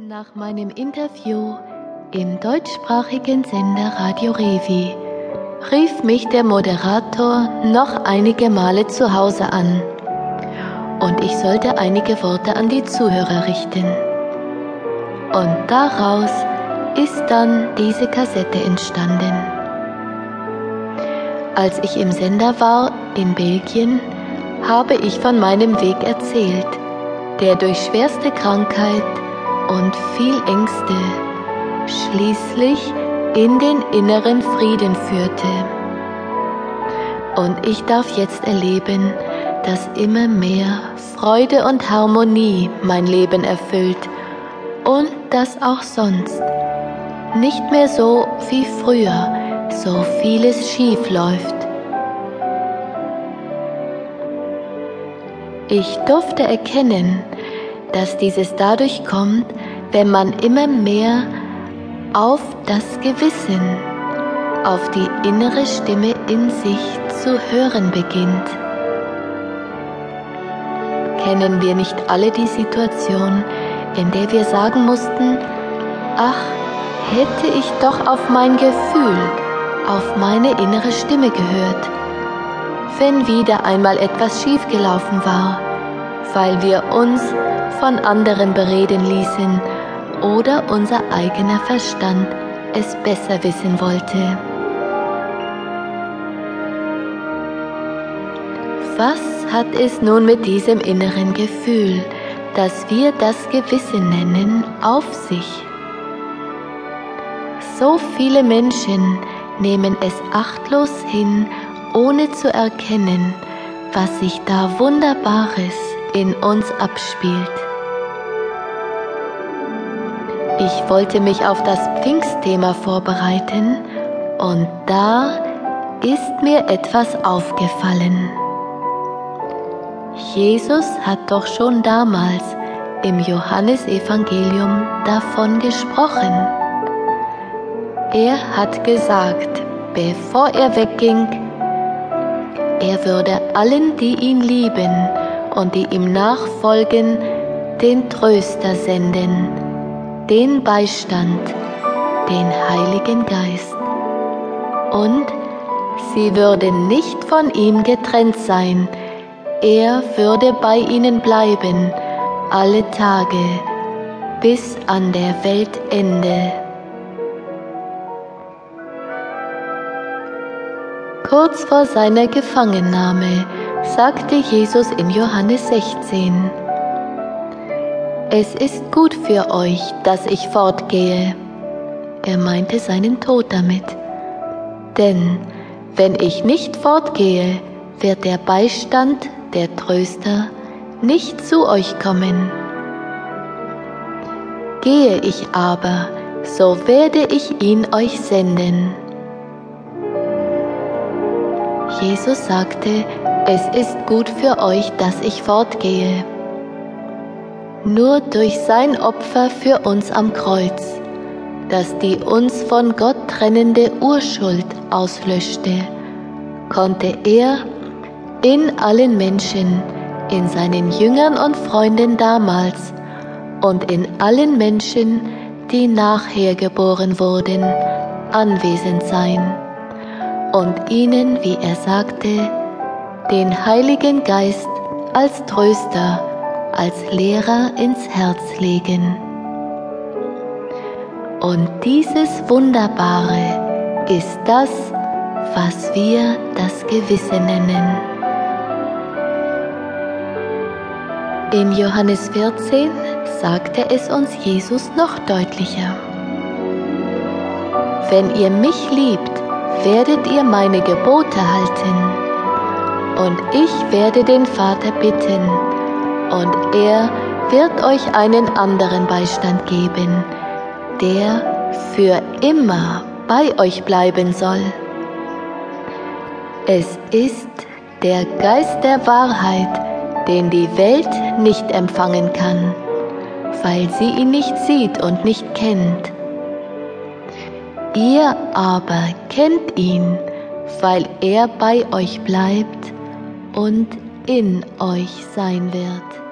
Nach meinem Interview im deutschsprachigen Sender Radio Revi rief mich der Moderator noch einige Male zu Hause an und ich sollte einige Worte an die Zuhörer richten. Und daraus ist dann diese Kassette entstanden. Als ich im Sender war in Belgien, habe ich von meinem Weg erzählt, der durch schwerste Krankheit und viel Ängste schließlich in den inneren Frieden führte. Und ich darf jetzt erleben, dass immer mehr Freude und Harmonie mein Leben erfüllt und dass auch sonst nicht mehr so wie früher so vieles schief läuft. Ich durfte erkennen, dass dieses dadurch kommt, wenn man immer mehr auf das Gewissen, auf die innere Stimme in sich zu hören beginnt. Kennen wir nicht alle die Situation, in der wir sagen mussten, ach, hätte ich doch auf mein Gefühl, auf meine innere Stimme gehört, wenn wieder einmal etwas schiefgelaufen war, weil wir uns von anderen bereden ließen oder unser eigener Verstand es besser wissen wollte. Was hat es nun mit diesem inneren Gefühl, das wir das Gewissen nennen, auf sich? So viele Menschen nehmen es achtlos hin, ohne zu erkennen, was sich da Wunderbares in uns abspielt. Ich wollte mich auf das Pfingstthema vorbereiten und da ist mir etwas aufgefallen. Jesus hat doch schon damals im Johannesevangelium davon gesprochen. Er hat gesagt, bevor er wegging, er würde allen, die ihn lieben und die ihm nachfolgen, den Tröster senden den Beistand, den Heiligen Geist. Und sie würden nicht von ihm getrennt sein, er würde bei ihnen bleiben alle Tage bis an der Weltende. Kurz vor seiner Gefangennahme sagte Jesus in Johannes 16, es ist gut für euch, dass ich fortgehe. Er meinte seinen Tod damit. Denn wenn ich nicht fortgehe, wird der Beistand, der Tröster, nicht zu euch kommen. Gehe ich aber, so werde ich ihn euch senden. Jesus sagte, es ist gut für euch, dass ich fortgehe. Nur durch sein Opfer für uns am Kreuz, das die uns von Gott trennende Urschuld auslöschte, konnte er in allen Menschen, in seinen Jüngern und Freunden damals und in allen Menschen, die nachher geboren wurden, anwesend sein und ihnen, wie er sagte, den Heiligen Geist als Tröster als Lehrer ins Herz legen. Und dieses Wunderbare ist das, was wir das Gewisse nennen. In Johannes 14 sagte es uns Jesus noch deutlicher. Wenn ihr mich liebt, werdet ihr meine Gebote halten. Und ich werde den Vater bitten, und er wird euch einen anderen Beistand geben, der für immer bei euch bleiben soll. Es ist der Geist der Wahrheit, den die Welt nicht empfangen kann, weil sie ihn nicht sieht und nicht kennt. Ihr aber kennt ihn, weil er bei euch bleibt und in euch sein wird.